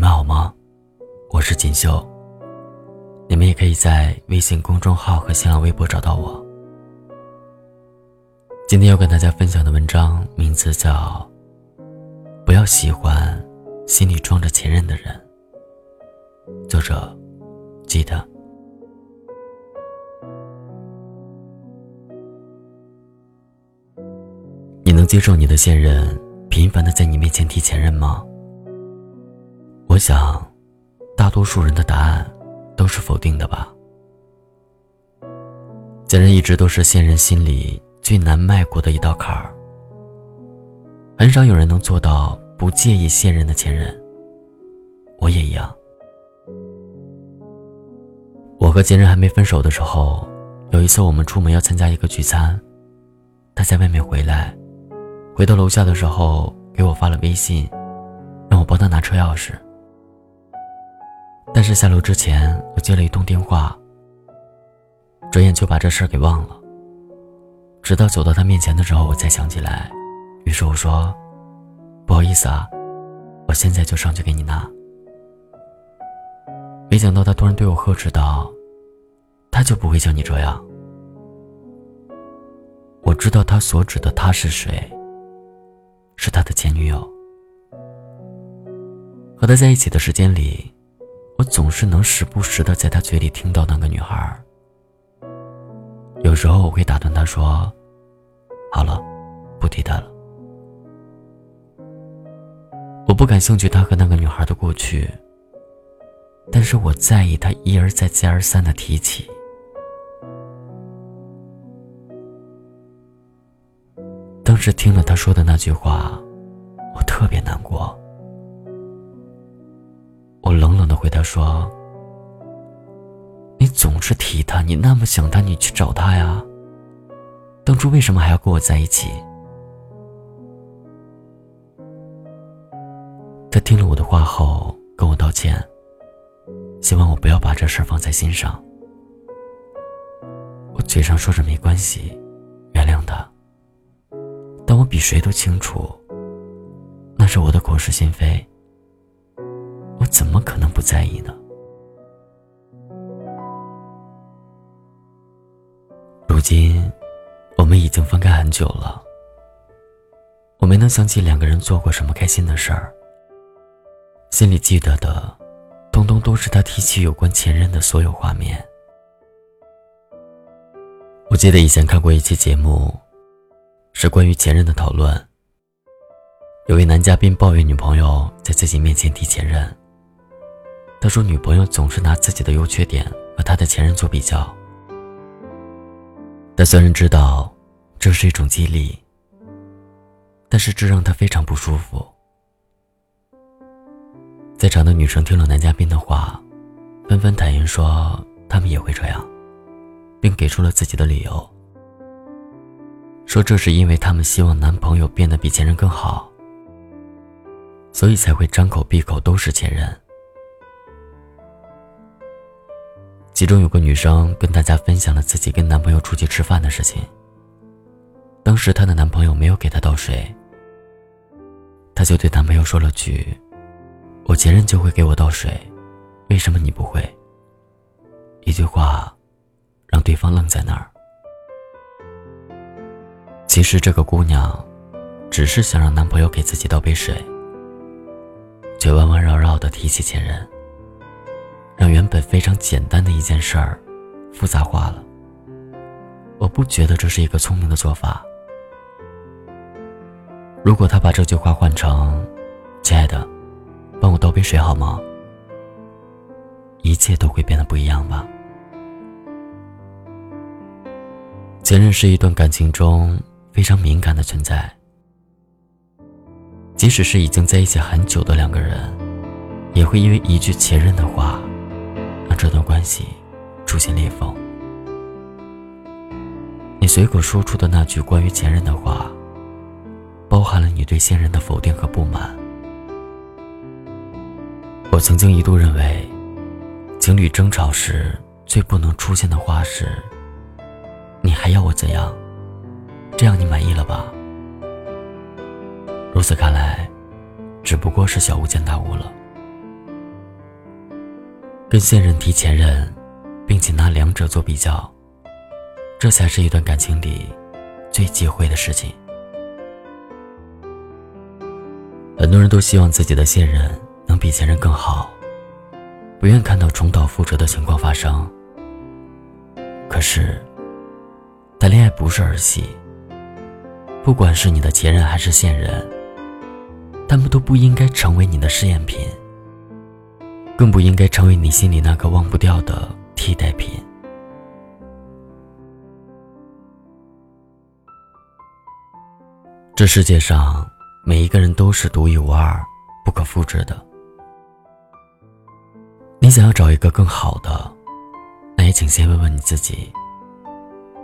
你们好吗？我是锦绣。你们也可以在微信公众号和新浪微博找到我。今天要跟大家分享的文章名字叫《不要喜欢心里装着前任的人》，作者记得。你能接受你的现任频繁的在你面前提前任吗？我想，大多数人的答案都是否定的吧。前任一直都是现任心里最难迈过的一道坎儿。很少有人能做到不介意现任的前任。我也一样。我和前任还没分手的时候，有一次我们出门要参加一个聚餐，他在外面回来，回到楼下的时候给我发了微信，让我帮他拿车钥匙。但是下楼之前，我接了一通电话，转眼就把这事儿给忘了。直到走到他面前的时候，我才想起来，于是我说：“不好意思啊，我现在就上去给你拿。”没想到他突然对我呵斥道：“他就不会像你这样。”我知道他所指的他是谁，是他的前女友。和他在一起的时间里。我总是能时不时的在他嘴里听到那个女孩。有时候我会打断他说：“好了，不提他了。”我不感兴趣他和那个女孩的过去，但是我在意他一而再、再而三的提起。当时听了他说的那句话，我特别难过。我冷冷的回答说：“你总是提他，你那么想他，你去找他呀。当初为什么还要跟我在一起？”他听了我的话后跟我道歉，希望我不要把这事放在心上。我嘴上说着没关系，原谅他，但我比谁都清楚，那是我的口是心非。我怎么可能不在意呢？如今，我们已经分开很久了。我没能想起两个人做过什么开心的事儿。心里记得的，通通都是他提起有关前任的所有画面。我记得以前看过一期节目，是关于前任的讨论。有位男嘉宾抱怨女朋友在自己面前提前任。他说：“女朋友总是拿自己的优缺点和他的前任做比较。他虽然知道这是一种激励，但是这让他非常不舒服。”在场的女生听了男嘉宾的话，纷纷坦言说他们也会这样，并给出了自己的理由，说这是因为他们希望男朋友变得比前任更好，所以才会张口闭口都是前任。其中有个女生跟大家分享了自己跟男朋友出去吃饭的事情。当时她的男朋友没有给她倒水，她就对男朋友说了句：“我前任就会给我倒水，为什么你不会？”一句话，让对方愣在那儿。其实这个姑娘，只是想让男朋友给自己倒杯水，却弯弯绕绕的提起前任。让原本非常简单的一件事儿，复杂化了。我不觉得这是一个聪明的做法。如果他把这句话换成“亲爱的，帮我倒杯水好吗”，一切都会变得不一样吧。前任是一段感情中非常敏感的存在，即使是已经在一起很久的两个人，也会因为一句前任的话。这段关系出现裂缝，你随口说出的那句关于前任的话，包含了你对现任的否定和不满。我曾经一度认为，情侣争吵时最不能出现的话是：“你还要我怎样？这样你满意了吧？”如此看来，只不过是小巫见大巫了。跟现任提前任，并且拿两者做比较，这才是一段感情里最忌讳的事情。很多人都希望自己的现任能比前任更好，不愿看到重蹈覆辙的情况发生。可是，谈恋爱不是儿戏。不管是你的前任还是现任，他们都不应该成为你的试验品，更不应该成为你心里那个忘不掉的替代品。这世界上每一个人都是独一无二、不可复制的。你想要找一个更好的，那也请先问问你自己：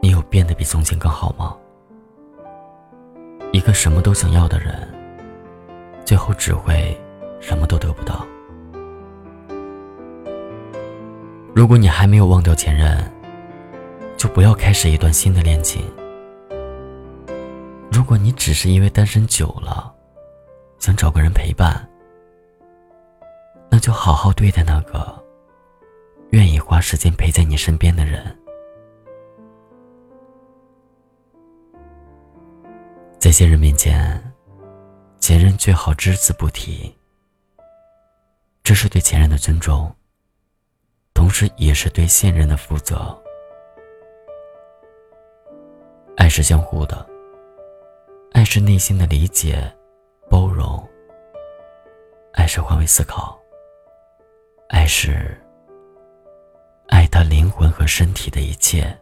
你有变得比从前更好吗？一个什么都想要的人，最后只会什么都得不到。如果你还没有忘掉前任，就不要开始一段新的恋情。如果你只是因为单身久了，想找个人陪伴，那就好好对待那个愿意花时间陪在你身边的人。在现任面前，前任最好只字不提。这是对前任的尊重，同时也是对现任的负责。爱是相互的，爱是内心的理解、包容，爱是换位思考，爱是爱他灵魂和身体的一切。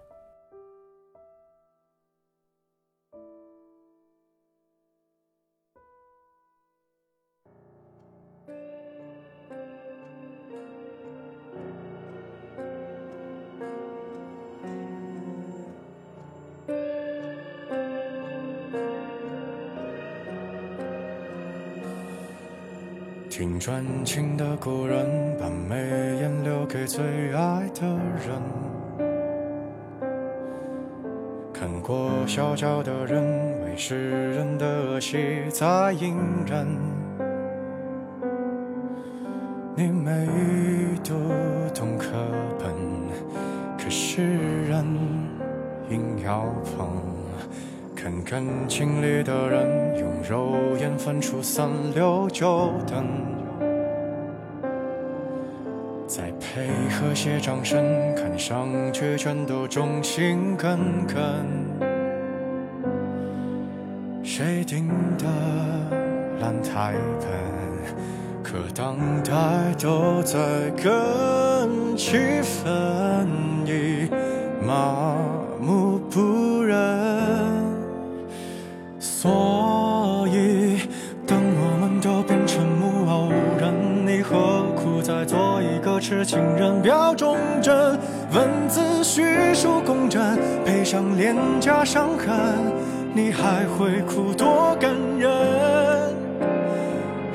听专情的故人，把眉眼留给最爱的人。看过小脚的人，为世人的恶习在隐忍。你每读懂课本，可是人硬要碰。看感情里的人，用肉分出三六九等，再配合些掌声，看上去全都忠心耿耿。谁定的烂台本，可当代都在跟气氛，已麻忠贞，文字叙述工整，配上廉价伤痕，你还会哭多感人？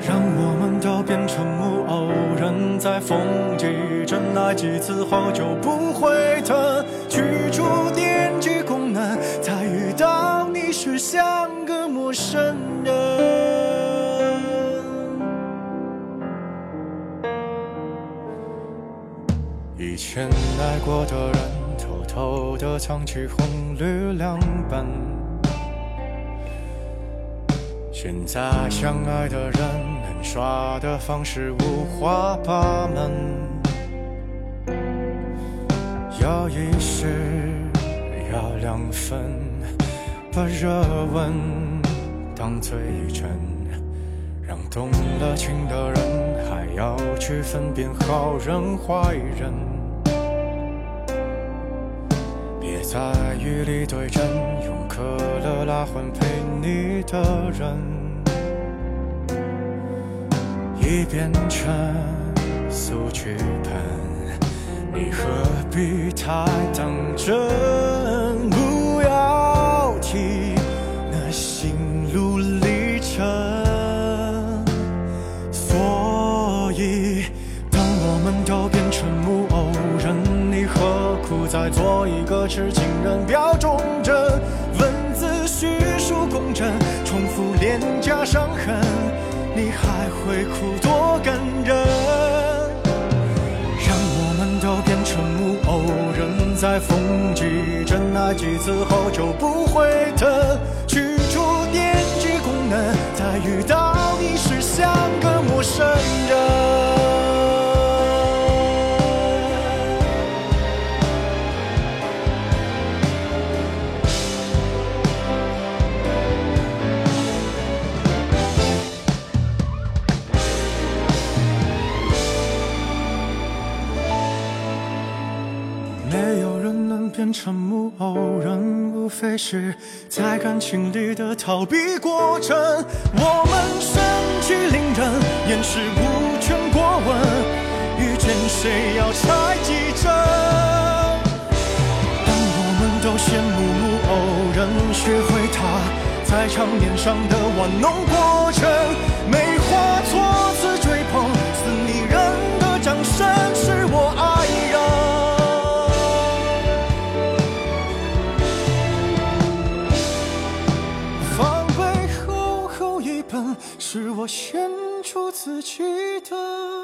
让我们都变成木偶人，在风几阵来几次后就不会疼，去除电击功能，再遇到你时像个。陌生以前爱过的人，偷偷的藏起红绿两本。现在相爱的人，能耍的方式五花八门，要一时，要两分，把热吻。当最真，让动了情的人还要去分辨好人坏人。别在雨里对阵，用可乐拉换陪你的人，已变成素剧本，你何必太当真？痴情人表忠贞文字叙述工整重复廉价伤痕你还会哭多感人让我们都变成木偶人在缝几针爱几次后就不会疼。去除惦记功能再遇到你是像个陌生人。成木偶人，无非是在感情里的逃避过程。我们盛气凌人，掩饰无权过问，遇见谁要猜几针。当我们都羡慕木偶人，学会他在场面上的玩弄过程，没自己的